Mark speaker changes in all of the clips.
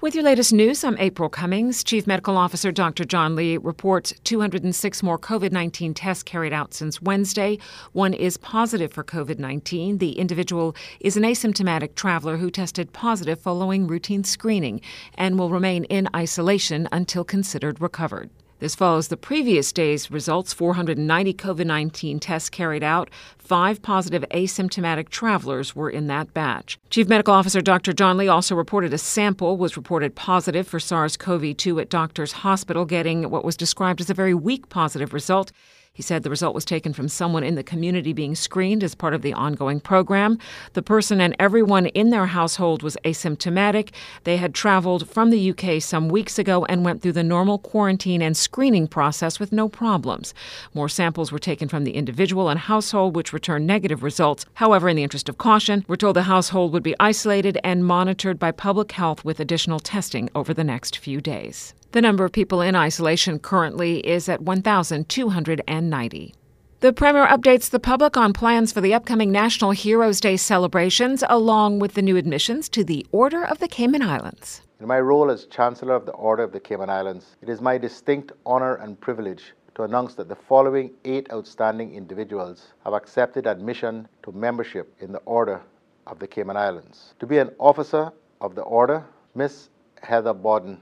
Speaker 1: With your latest news, I'm April Cummings. Chief Medical Officer Dr. John Lee reports 206 more COVID 19 tests carried out since Wednesday. One is positive for COVID 19. The individual is an asymptomatic traveler who tested positive following routine screening and will remain in isolation until considered recovered. This follows the previous day's results 490 COVID 19 tests carried out. Five positive asymptomatic travelers were in that batch. Chief Medical Officer Dr. John Lee also reported a sample was reported positive for SARS CoV 2 at Doctors Hospital, getting what was described as a very weak positive result. He said the result was taken from someone in the community being screened as part of the ongoing program. The person and everyone in their household was asymptomatic. They had traveled from the UK some weeks ago and went through the normal quarantine and screening process with no problems. More samples were taken from the individual and household, which returned negative results. However, in the interest of caution, we're told the household would be isolated and monitored by public health with additional testing over the next few days. The number of people in isolation currently is at 1,290. The Premier updates the public on plans for the upcoming National Heroes Day celebrations, along with the new admissions to the Order of the Cayman Islands.
Speaker 2: In my role as Chancellor of the Order of the Cayman Islands, it is my distinct honor and privilege to announce that the following eight outstanding individuals have accepted admission to membership in the Order of the Cayman Islands. To be an officer of the Order, Miss Heather Bodden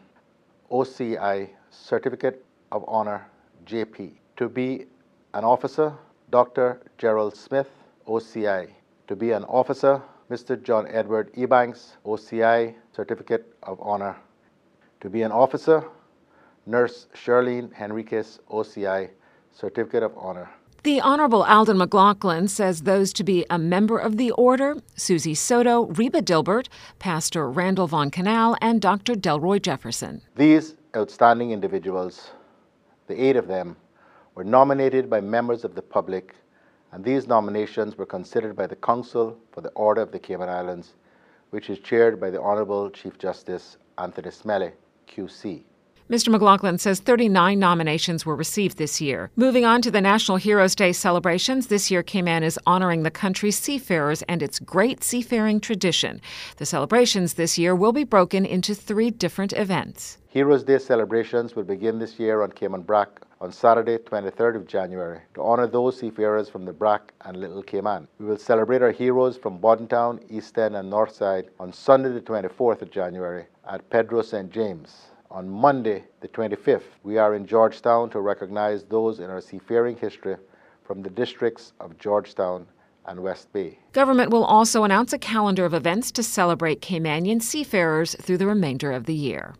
Speaker 2: OCI Certificate of Honor JP. To be an officer, Dr. Gerald Smith, OCI. To be an officer, Mr. John Edward Ebanks, OCI Certificate of Honor. To be an officer, Nurse Charlene Henriquez, OCI Certificate of Honor.
Speaker 1: The Honorable Alden McLaughlin says those to be a member of the order Susie Soto, Reba Dilbert, Pastor Randall Von Canal, and Dr. Delroy Jefferson.
Speaker 2: These outstanding individuals, the eight of them, were nominated by members of the public, and these nominations were considered by the Council for the Order of the Cayman Islands, which is chaired by the Honorable Chief Justice Anthony Smellie, QC.
Speaker 1: Mr. McLaughlin says 39 nominations were received this year. Moving on to the National Heroes Day celebrations, this year Cayman is honoring the country's seafarers and its great seafaring tradition. The celebrations this year will be broken into three different events.
Speaker 2: Heroes Day celebrations will begin this year on Cayman Brac on Saturday, 23rd of January, to honor those seafarers from the Brac and Little Cayman. We will celebrate our heroes from Bodden Town, East End, and Northside on Sunday, the 24th of January at Pedro St. James. On Monday, the 25th, we are in Georgetown to recognize those in our seafaring history from the districts of Georgetown and West Bay.
Speaker 1: Government will also announce a calendar of events to celebrate Caymanian seafarers through the remainder of the year.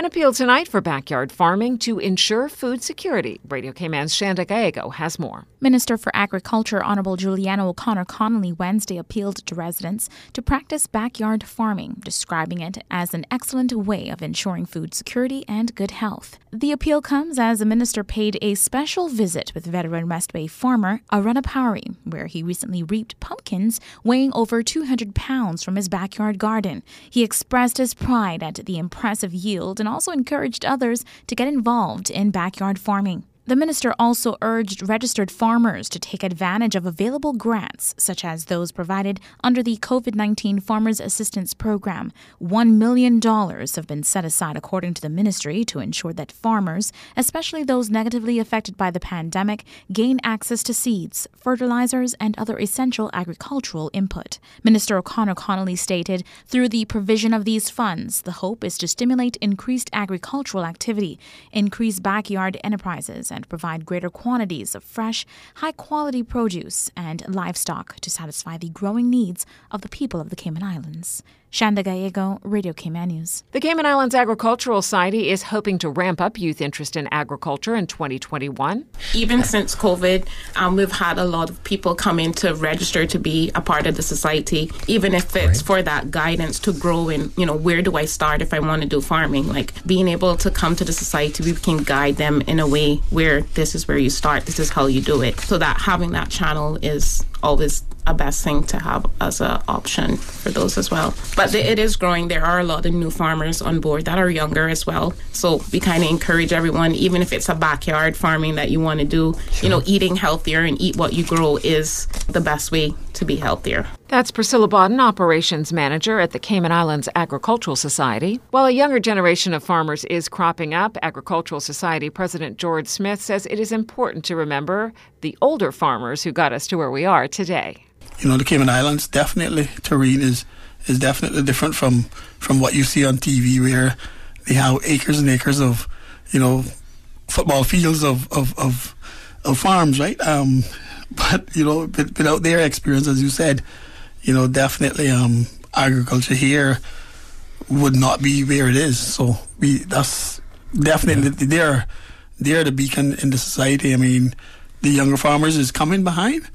Speaker 1: An appeal tonight for backyard farming to ensure food security. Radio Cayman's Shanda Gallego has more.
Speaker 3: Minister for Agriculture Honorable Juliana O'Connor Connolly Wednesday appealed to residents to practice backyard farming, describing it as an excellent way of ensuring food security and good health. The appeal comes as the minister paid a special visit with veteran West Bay farmer Aruna Powery, where he recently reaped pumpkins weighing over 200 pounds from his backyard garden. He expressed his pride at the impressive yield and also encouraged others to get involved in backyard farming. The minister also urged registered farmers to take advantage of available grants, such as those provided under the COVID 19 Farmers Assistance Program. $1 million have been set aside, according to the ministry, to ensure that farmers, especially those negatively affected by the pandemic, gain access to seeds, fertilizers, and other essential agricultural input. Minister O'Connor Connolly stated through the provision of these funds, the hope is to stimulate increased agricultural activity, increase backyard enterprises, and and provide greater quantities of fresh, high quality produce and livestock to satisfy the growing needs of the people of the Cayman Islands. Shanda Gallego, Radio Cayman News.
Speaker 1: The Cayman Islands Agricultural Society is hoping to ramp up youth interest in agriculture in 2021.
Speaker 4: Even since COVID, um, we've had a lot of people come in to register to be a part of the society, even if it's right. for that guidance to grow in, you know, where do I start if I want to do farming? Like being able to come to the society, we can guide them in a way where this is where you start, this is how you do it. So that having that channel is always a best thing to have as an option for those as well. But it is growing. There are a lot of new farmers on board that are younger as well. So we kind of encourage everyone, even if it's a backyard farming that you want to do, sure. you know, eating healthier and eat what you grow is the best way to be healthier.
Speaker 1: That's Priscilla Bodden, Operations Manager at the Cayman Islands Agricultural Society. While a younger generation of farmers is cropping up, Agricultural Society President George Smith says it is important to remember the older farmers who got us to where we are today.
Speaker 5: You know, the Cayman Islands definitely, terrain is, is definitely different from, from what you see on TV where they have acres and acres of, you know, football fields of, of, of, of farms, right? Um, but, you know, without their experience, as you said, you know, definitely um, agriculture here would not be where it is. So we that's definitely yeah. they're they're the beacon in the society. I mean, the younger farmers is coming behind,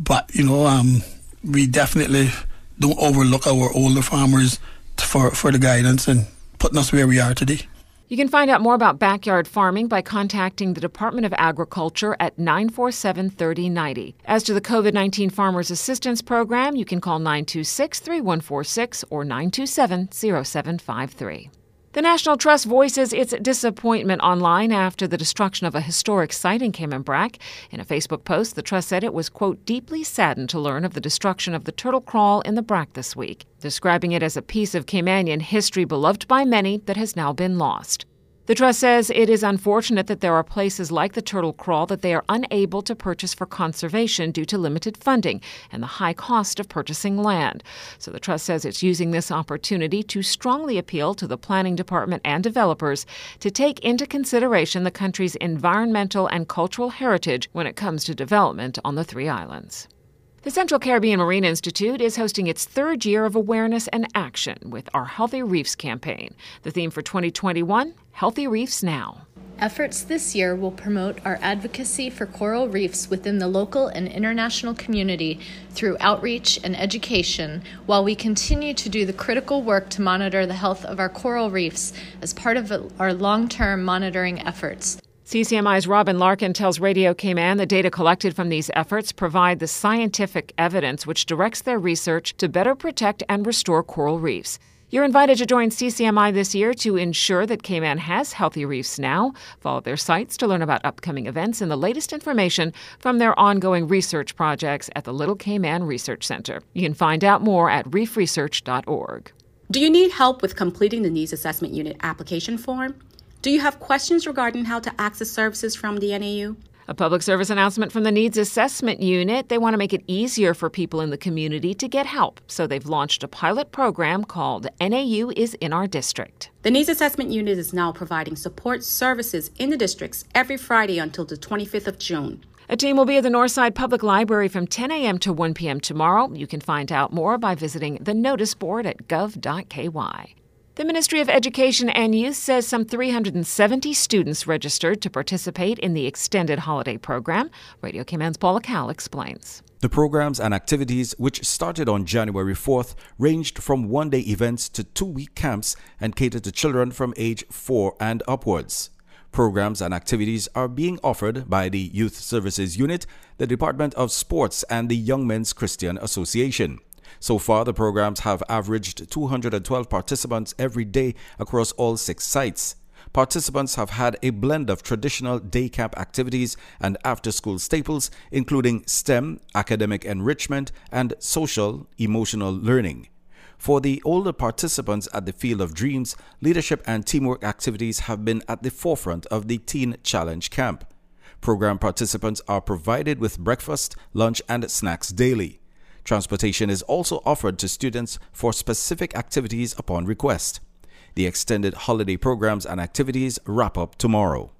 Speaker 5: but you know, um, we definitely don't overlook our older farmers for for the guidance and putting us where we are today.
Speaker 1: You can find out more about backyard farming by contacting the Department of Agriculture at 947 3090. As to the COVID 19 Farmers Assistance Program, you can call 926 3146 or 927 0753. The National Trust voices its disappointment online after the destruction of a historic site in Cayman Brac. In a Facebook post, the Trust said it was, quote, deeply saddened to learn of the destruction of the turtle crawl in the Brac this week, describing it as a piece of Caymanian history beloved by many that has now been lost. The Trust says it is unfortunate that there are places like the Turtle Crawl that they are unable to purchase for conservation due to limited funding and the high cost of purchasing land. So the Trust says it's using this opportunity to strongly appeal to the Planning Department and developers to take into consideration the country's environmental and cultural heritage when it comes to development on the three islands. The Central Caribbean Marine Institute is hosting its third year of awareness and action with our Healthy Reefs campaign. The theme for 2021 Healthy Reefs Now.
Speaker 6: Efforts this year will promote our advocacy for coral reefs within the local and international community through outreach and education, while we continue to do the critical work to monitor the health of our coral reefs as part of our long term monitoring efforts.
Speaker 1: CCMI's Robin Larkin tells Radio Cayman the data collected from these efforts provide the scientific evidence which directs their research to better protect and restore coral reefs. You're invited to join CCMI this year to ensure that Cayman has healthy reefs now. Follow their sites to learn about upcoming events and the latest information from their ongoing research projects at the Little Cayman Research Center. You can find out more at reefresearch.org.
Speaker 7: Do you need help with completing the Needs Assessment Unit application form? Do you have questions regarding how to access services from the NAU?
Speaker 1: A public service announcement from the Needs Assessment Unit. They want to make it easier for people in the community to get help, so they've launched a pilot program called NAU is in our district.
Speaker 7: The Needs Assessment Unit is now providing support services in the districts every Friday until the 25th of June.
Speaker 1: A team will be at the Northside Public Library from 10 a.m. to 1 p.m. tomorrow. You can find out more by visiting the notice board at gov.ky. The Ministry of Education and Youth says some 370 students registered to participate in the extended holiday program. Radio Cayman's Paula Cal explains.
Speaker 8: The programs and activities, which started on January 4th, ranged from one day events to two week camps and catered to children from age 4 and upwards. Programs and activities are being offered by the Youth Services Unit, the Department of Sports, and the Young Men's Christian Association. So far, the programs have averaged 212 participants every day across all six sites. Participants have had a blend of traditional day camp activities and after school staples, including STEM, academic enrichment, and social emotional learning. For the older participants at the Field of Dreams, leadership and teamwork activities have been at the forefront of the Teen Challenge Camp. Program participants are provided with breakfast, lunch, and snacks daily. Transportation is also offered to students for specific activities upon request. The extended holiday programs and activities wrap up tomorrow.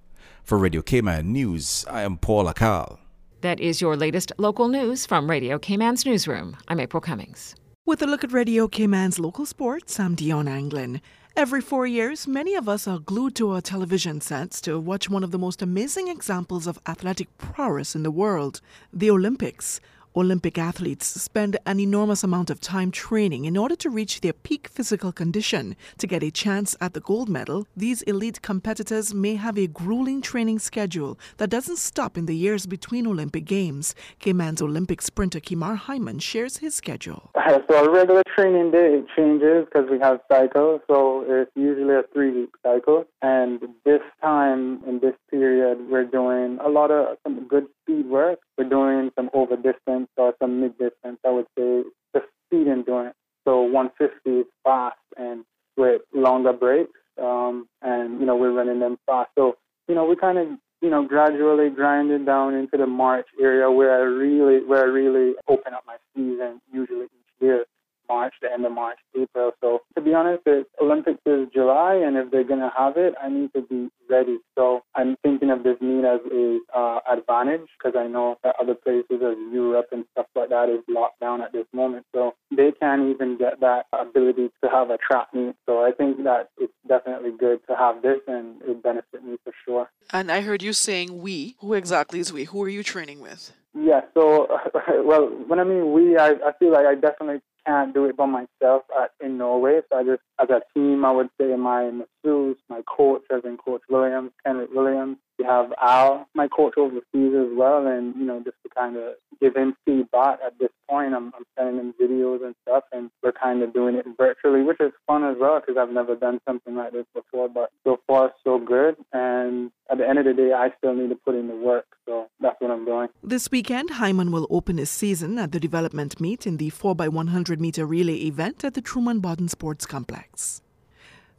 Speaker 8: For Radio Cayman News, I am Paul Akal.
Speaker 1: That is your latest local news from Radio Cayman's newsroom. I'm April Cummings.
Speaker 9: With a look at Radio Cayman's local sports, I'm Dion Anglin. Every four years, many of us are glued to our television sets to watch one of the most amazing examples of athletic prowess in the world, the Olympics. Olympic athletes spend an enormous amount of time training in order to reach their peak physical condition. To get a chance at the gold medal, these elite competitors may have a grueling training schedule that doesn't stop in the years between Olympic Games. Cayman's Olympic sprinter Kemar Hyman shares his schedule.
Speaker 10: So our regular training day changes because we have cycles, so it's usually a three-week cycle. And this time in this period, we're doing a lot of good speed work. We're doing some over distance or some mid distance. I would say just speed endurance. So 150 is fast and with longer breaks. Um, and, you know, we're running them fast. So, you know, we kind of, you know, gradually grinding down into the March area where I really, where I really open up my season usually each year, March, the end of March, April. So to be honest, the Olympics is July, and if they're gonna have it, I need to be ready. So I'm thinking of this meet as a uh, advantage because I know that other places as Europe and stuff like that is locked down at this moment. So they can't even get that ability to have a track meet. So I think that it's definitely good to have this, and it benefit me for sure.
Speaker 9: And I heard you saying we. Who exactly is we? Who are you training with?
Speaker 10: Yeah, so well, when I mean we, I, I feel like I definitely can't do it by myself at, in Norway. So I just, as a team, I would say my my coach, in Coach Williams, Henrik Williams. We have Al, my coach overseas as well, and you know, just to kind of give him feedback at this point. I'm, I'm sending him videos and stuff, and we're kind of doing it virtually, which is fun as well because I've never done something like this before. But so far, so good. And at the end of the day, I still need to put in the work. So that's what I'm doing.
Speaker 9: This weekend, Hyman will open his season at the development meet in the 4x100 meter relay event at the Truman Bodden Sports Complex.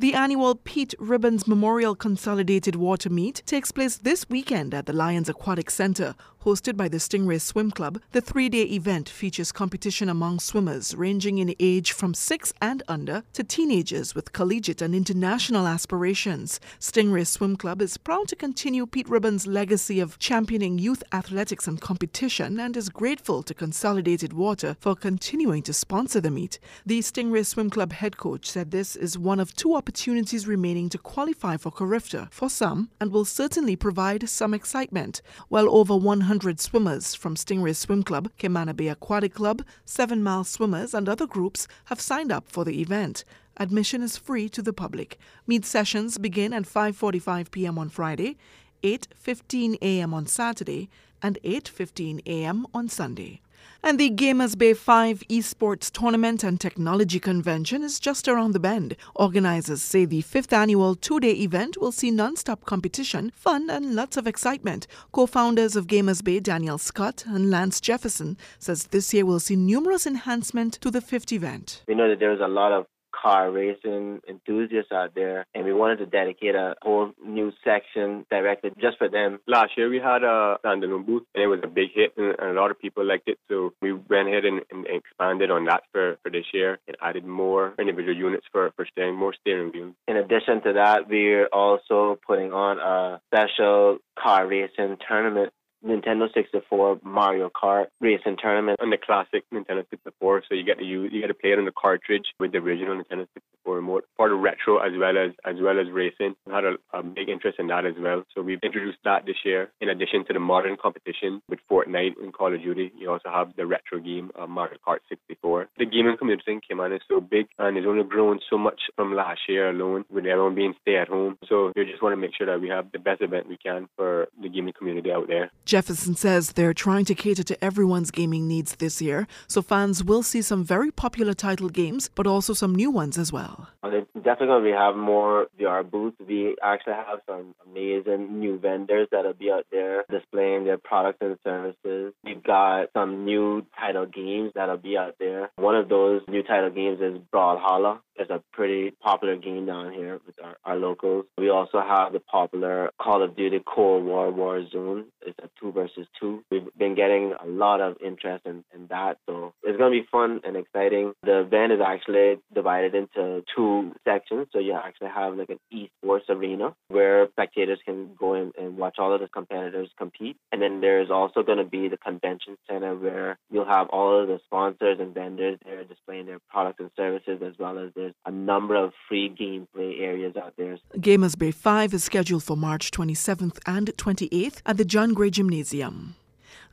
Speaker 9: The annual Pete Ribbons Memorial Consolidated Water Meet takes place this weekend at the Lions Aquatic Center, hosted by the Stingray Swim Club. The three day event features competition among swimmers ranging in age from six and under to teenagers with collegiate and international aspirations. Stingray Swim Club is proud to continue Pete Ribbons' legacy of championing youth athletics and competition and is grateful to Consolidated Water for continuing to sponsor the meet. The Stingray Swim Club head coach said this is one of two opportunities remaining to qualify for Carifta for some and will certainly provide some excitement. Well over 100 swimmers from Stingray Swim Club, Bay Aquatic Club, Seven Mile Swimmers, and other groups have signed up for the event. Admission is free to the public. Meet sessions begin at 5:45 p.m. on Friday, 8:15 a.m. on Saturday, and 8:15 a.m. on Sunday. And the Gamers Bay 5 Esports Tournament and Technology Convention is just around the bend. Organizers say the fifth annual two day event will see non stop competition, fun, and lots of excitement. Co founders of Gamers Bay, Daniel Scott and Lance Jefferson, says this year will see numerous enhancements to the fifth event.
Speaker 11: We know that there's a lot of car racing enthusiasts out there, and we wanted to dedicate a whole new section directed just for them.
Speaker 12: Last year we had a standalone booth, and it was a big hit, and a lot of people liked it. So we went ahead and, and expanded on that for, for this year and added more individual units for, for steering, more steering wheels.
Speaker 11: In addition to that, we're also putting on a special car racing tournament Nintendo 64 Mario Kart racing tournament
Speaker 12: on the classic Nintendo 64. So you get to use you get to play it on the cartridge with the original Nintendo 64 remote. Part of retro as well as as well as racing. I had a, a big interest in that as well. So we've introduced that this year. In addition to the modern competition with Fortnite and Call of Duty, you also have the retro game of Mario Kart 64. The gaming community in Cayman is so big and it's only grown so much from last year alone with everyone being stay at home. So we just want to make sure that we have the best event we can for the gaming community out there.
Speaker 9: Jefferson says they're trying to cater to everyone's gaming needs this year, so fans will see some very popular title games, but also some new ones as well.
Speaker 11: Well, definitely we have more VR booths. We actually have some amazing new vendors that'll be out there displaying their products and services. We've got some new title games that'll be out there. One of those new title games is Brawlhalla. It's a pretty popular game down here with our, our locals. We also have the popular Call of Duty Cold War Warzone. It's a two versus two. We've been getting a lot of interest in, in that, so it's going to be fun and exciting. The event is actually divided into two sections, so you actually have like an esports arena where spectators can go in and watch all of the competitors compete, and then there's also going to be the convention center where you'll have all of the sponsors and vendors there displaying their products and services, as well as there's a number of free gameplay areas out there.
Speaker 9: Gamers Bay 5 is scheduled for March 27th and 28th at the John Gray Gymnasium.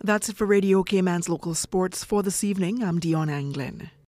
Speaker 9: That's it for Radio Cayman's local sports for this evening. I'm Dion Anglin.